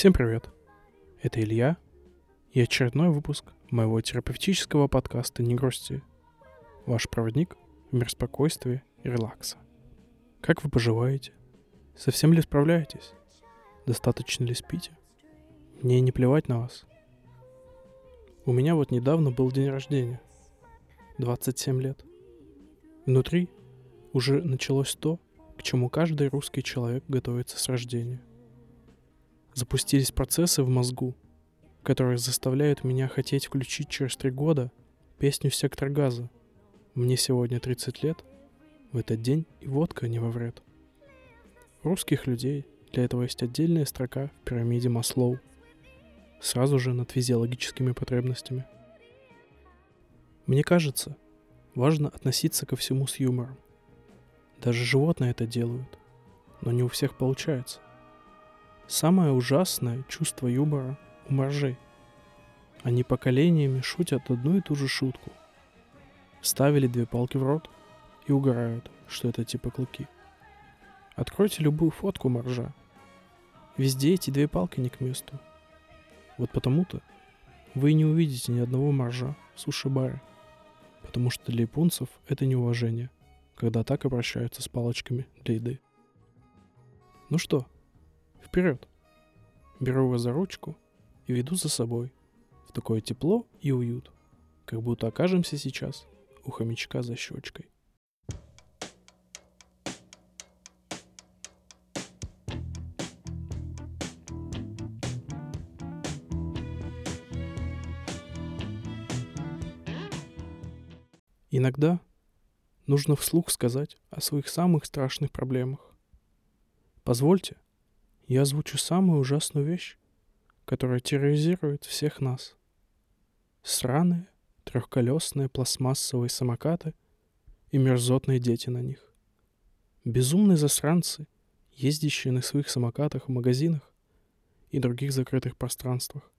Всем привет! Это Илья и очередной выпуск моего терапевтического подкаста «Не грусти». Ваш проводник в мир спокойствия и релакса. Как вы поживаете? Совсем ли справляетесь? Достаточно ли спите? Мне не плевать на вас. У меня вот недавно был день рождения. 27 лет. Внутри уже началось то, к чему каждый русский человек готовится с рождения. Запустились процессы в мозгу, которые заставляют меня хотеть включить через три года песню «Сектор газа». Мне сегодня 30 лет, в этот день и водка не во вред. русских людей для этого есть отдельная строка в пирамиде Маслоу, сразу же над физиологическими потребностями. Мне кажется, важно относиться ко всему с юмором. Даже животные это делают, но не у всех получается. Самое ужасное чувство юмора у моржей. Они поколениями шутят одну и ту же шутку. Ставили две палки в рот и угорают, что это типа клыки. Откройте любую фотку моржа. Везде эти две палки не к месту. Вот потому-то вы не увидите ни одного моржа в суши-баре. Потому что для японцев это неуважение – когда так обращаются с палочками для еды. Ну что, вперед! Беру вас за ручку и веду за собой в такое тепло и уют, как будто окажемся сейчас у хомячка за щечкой. Иногда нужно вслух сказать о своих самых страшных проблемах. Позвольте, я озвучу самую ужасную вещь, которая терроризирует всех нас. Сраные, трехколесные пластмассовые самокаты и мерзотные дети на них. Безумные засранцы, ездящие на своих самокатах в магазинах и других закрытых пространствах.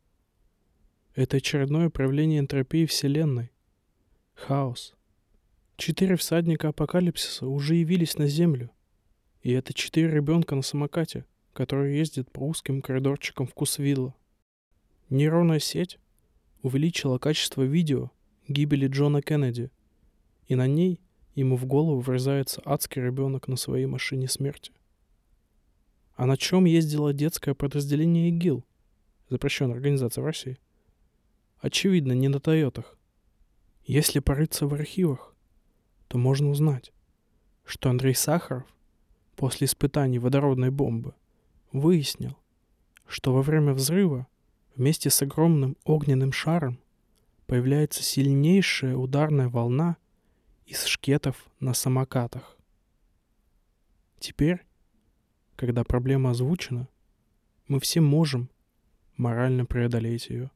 Это очередное проявление энтропии Вселенной. Хаос, Четыре всадника апокалипсиса уже явились на Землю. И это четыре ребенка на самокате, которые ездят по узким коридорчикам вкусвилла. Нейронная сеть увеличила качество видео гибели Джона Кеннеди, и на ней ему в голову врезается адский ребенок на своей машине смерти. А на чем ездило детское подразделение ИГИЛ, запрещенная организация в России? Очевидно, не на Тойотах. Если порыться в архивах, то можно узнать, что Андрей Сахаров после испытаний водородной бомбы выяснил, что во время взрыва вместе с огромным огненным шаром появляется сильнейшая ударная волна из шкетов на самокатах. Теперь, когда проблема озвучена, мы все можем морально преодолеть ее.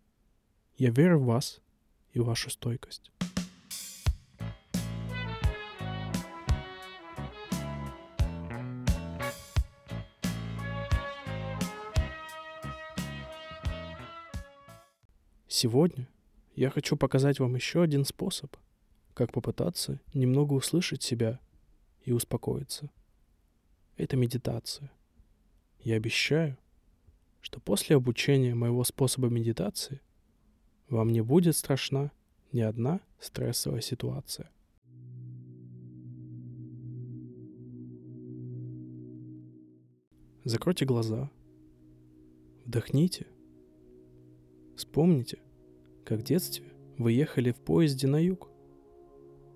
Я верю в вас и вашу стойкость. Сегодня я хочу показать вам еще один способ, как попытаться немного услышать себя и успокоиться. Это медитация. Я обещаю, что после обучения моего способа медитации вам не будет страшна ни одна стрессовая ситуация. Закройте глаза, вдохните, вспомните, как в детстве вы ехали в поезде на юг.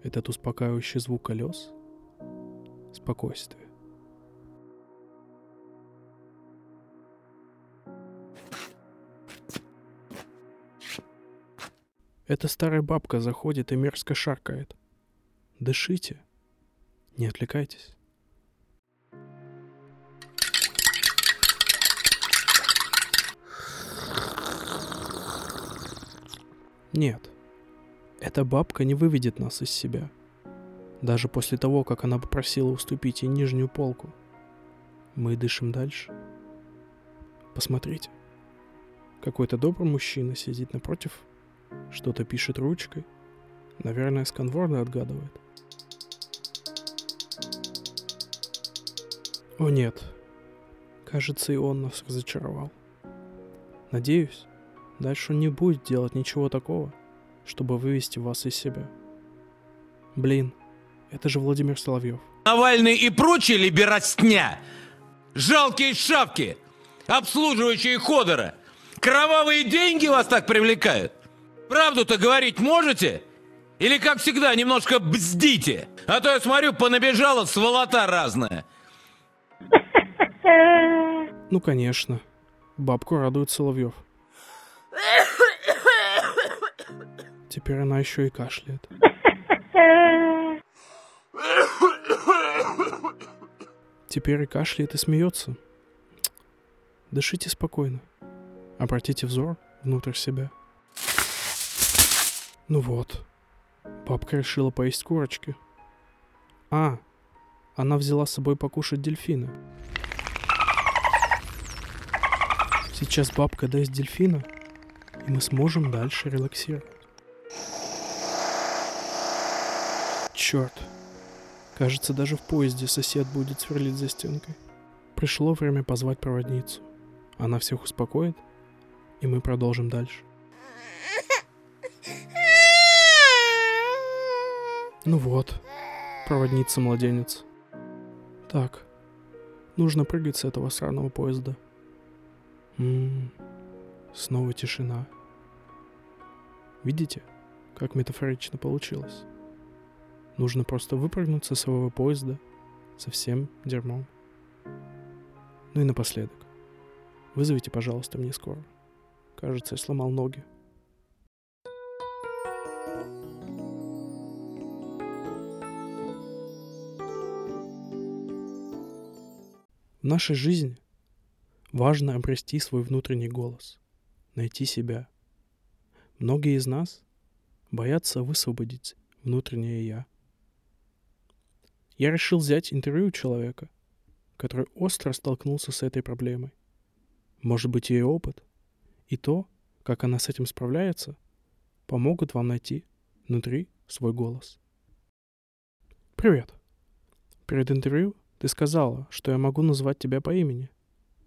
Этот успокаивающий звук колес — спокойствие. Эта старая бабка заходит и мерзко шаркает. Дышите, не отвлекайтесь. Нет, эта бабка не выведет нас из себя. Даже после того, как она попросила уступить ей нижнюю полку. Мы дышим дальше. Посмотрите. Какой-то добрый мужчина сидит напротив, что-то пишет ручкой. Наверное, сканворды отгадывает. О нет, кажется, и он нас разочаровал. Надеюсь, дальше он не будет делать ничего такого, чтобы вывести вас из себя. Блин, это же Владимир Соловьев. Навальный и прочие либерастня. Жалкие шавки, обслуживающие ходора. Кровавые деньги вас так привлекают? Правду-то говорить можете? Или, как всегда, немножко бздите? А то я смотрю, понабежала сволота разная. Ну, конечно. Бабку радует Соловьев. Теперь она еще и кашляет. Теперь и кашляет, и смеется. Дышите спокойно. Обратите взор внутрь себя. Ну вот. Бабка решила поесть курочки. А, она взяла с собой покушать дельфина. Сейчас бабка даст дельфина, и мы сможем дальше релаксировать. Черт. Кажется, даже в поезде сосед будет сверлить за стенкой. Пришло время позвать проводницу. Она всех успокоит, и мы продолжим дальше. Ну вот, проводница-младенец. Так, нужно прыгать с этого сраного поезда. Ммм, снова тишина. Видите, как метафорично получилось? Нужно просто выпрыгнуть со своего поезда со всем дерьмом. Ну и напоследок. Вызовите, пожалуйста, мне скоро. Кажется, я сломал ноги. В нашей жизни важно обрести свой внутренний голос, найти себя. Многие из нас боятся высвободить внутреннее «я». Я решил взять интервью у человека, который остро столкнулся с этой проблемой. Может быть, ее опыт и то, как она с этим справляется, помогут вам найти внутри свой голос. Привет. Перед интервью ты сказала, что я могу назвать тебя по имени.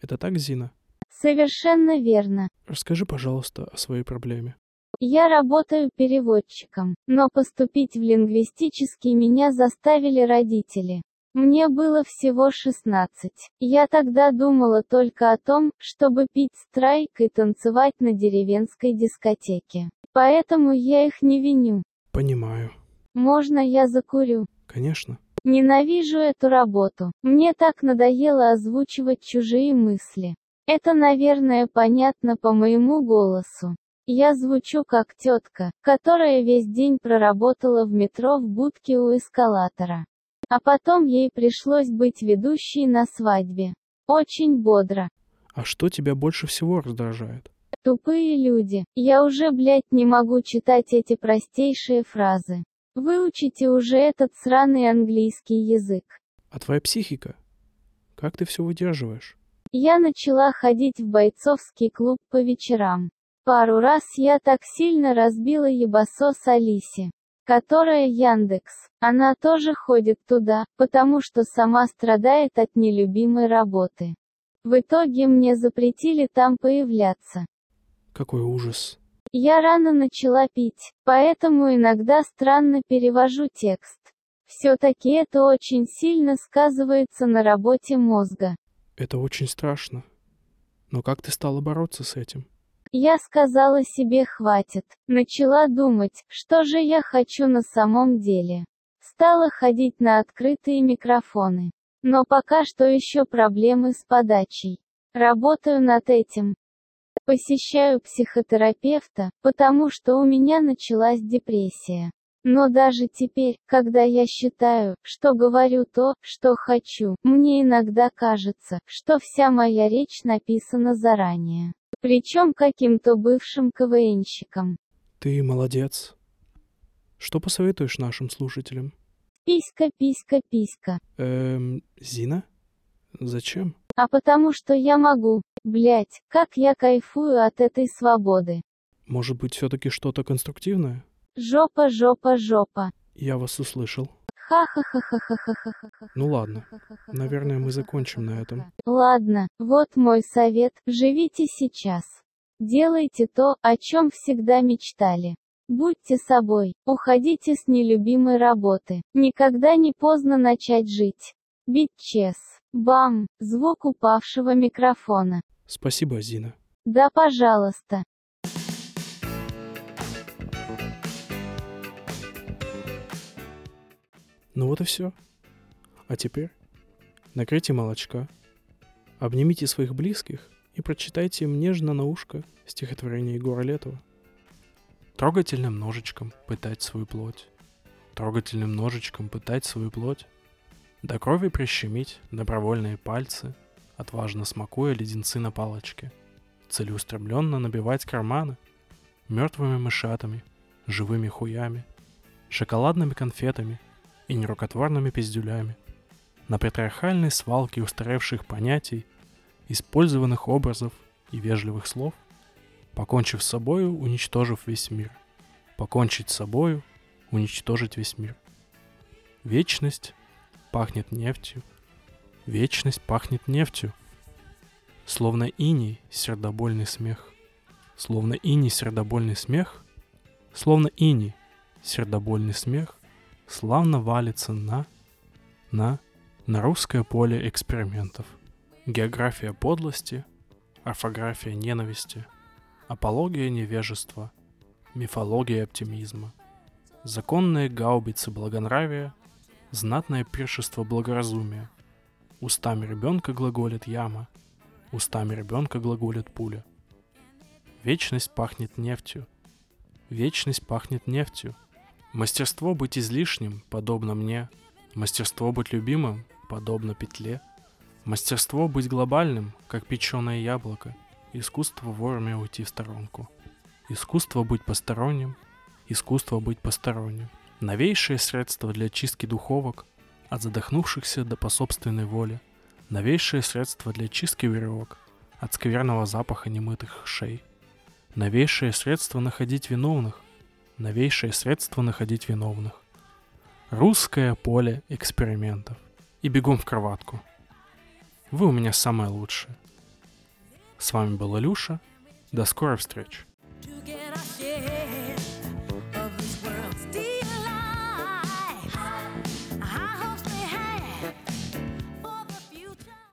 Это так, Зина? Совершенно верно. Расскажи, пожалуйста, о своей проблеме. Я работаю переводчиком, но поступить в лингвистический меня заставили родители. Мне было всего 16. Я тогда думала только о том, чтобы пить страйк и танцевать на деревенской дискотеке. Поэтому я их не виню. Понимаю. Можно я закурю? Конечно. Ненавижу эту работу. Мне так надоело озвучивать чужие мысли. Это, наверное, понятно по моему голосу. Я звучу как тетка, которая весь день проработала в метро в будке у эскалатора. А потом ей пришлось быть ведущей на свадьбе. Очень бодро. А что тебя больше всего раздражает? Тупые люди. Я уже, блядь, не могу читать эти простейшие фразы. Выучите уже этот сраный английский язык. А твоя психика? Как ты все выдерживаешь? Я начала ходить в бойцовский клуб по вечерам. Пару раз я так сильно разбила ебасос Алисе, которая Яндекс. Она тоже ходит туда, потому что сама страдает от нелюбимой работы. В итоге мне запретили там появляться. Какой ужас. Я рано начала пить, поэтому иногда странно перевожу текст. Все-таки это очень сильно сказывается на работе мозга. Это очень страшно. Но как ты стала бороться с этим? Я сказала себе хватит. Начала думать, что же я хочу на самом деле. Стала ходить на открытые микрофоны. Но пока что еще проблемы с подачей. Работаю над этим. Посещаю психотерапевта, потому что у меня началась депрессия. Но даже теперь, когда я считаю, что говорю то, что хочу, мне иногда кажется, что вся моя речь написана заранее. Причем каким-то бывшим КВНщиком. Ты молодец. Что посоветуешь нашим слушателям? Писька, писька, писька. Эм, Зина? Зачем? А потому что я могу. Блять, как я кайфую от этой свободы. Может быть, все-таки что-то конструктивное? Жопа, жопа, жопа. Я вас услышал. Ну ладно. Наверное, мы закончим на этом. Ладно, вот мой совет. Живите сейчас. Делайте то, о чем всегда мечтали. Будьте собой, уходите с нелюбимой работы. Никогда не поздно начать жить. Битчес. Бам! Звук упавшего микрофона. Спасибо, Зина. Да, пожалуйста. Ну вот и все. А теперь накройте молочка, обнимите своих близких и прочитайте им нежно на ушко стихотворение Егора Летова. Трогательным ножичком пытать свою плоть, трогательным ножичком пытать свою плоть, до крови прищемить добровольные пальцы, отважно смакуя леденцы на палочке, целеустремленно набивать карманы мертвыми мышатами, живыми хуями, шоколадными конфетами и нерукотворными пиздюлями, на патриархальной свалке устаревших понятий, использованных образов и вежливых слов, покончив с собою, уничтожив весь мир. Покончить с собою, уничтожить весь мир. Вечность пахнет нефтью, вечность пахнет нефтью, словно иней сердобольный смех, словно иней сердобольный смех, словно иней сердобольный смех, славно валится на, на, на русское поле экспериментов. География подлости, орфография ненависти, апология невежества, мифология оптимизма, законные гаубицы благонравия, знатное пиршество благоразумия. Устами ребенка глаголит яма, устами ребенка глаголит пуля. Вечность пахнет нефтью, вечность пахнет нефтью. Мастерство быть излишним, подобно мне, мастерство быть любимым, подобно петле, мастерство быть глобальным, как печеное яблоко, искусство вовремя уйти в сторонку, искусство быть посторонним, искусство быть посторонним. Новейшее средство для чистки духовок от задохнувшихся до по собственной воле. Новейшее средство для чистки веревок от скверного запаха немытых шей. Новейшее средство находить виновных. Новейшее средство находить виновных. Русское поле экспериментов. И бегом в кроватку. Вы у меня самое лучшее. С вами был Илюша. До скорой встречи.